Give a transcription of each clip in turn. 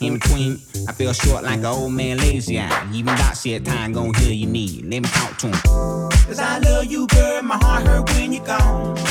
In between, I feel short like an old man lazy eye. Even Doc said time gon' heal your need. Let me talk to him. Cause I love you, girl. My heart hurt when you're gone.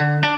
You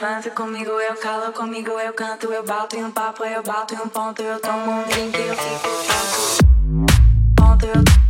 levanta comigo, eu calo comigo, eu canto, eu bato em um papo, eu bato em um ponto, eu tomo um drink, eu fico ponto, eu,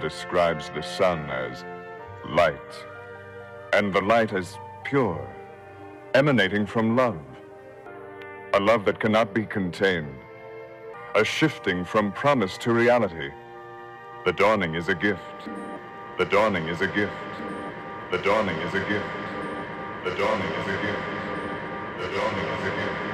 describes the sun as light, and the light as pure, emanating from love. A love that cannot be contained, a shifting from promise to reality. The dawning is a gift. The dawning is a gift. The dawning is a gift. The dawning is a gift. The dawning is a gift.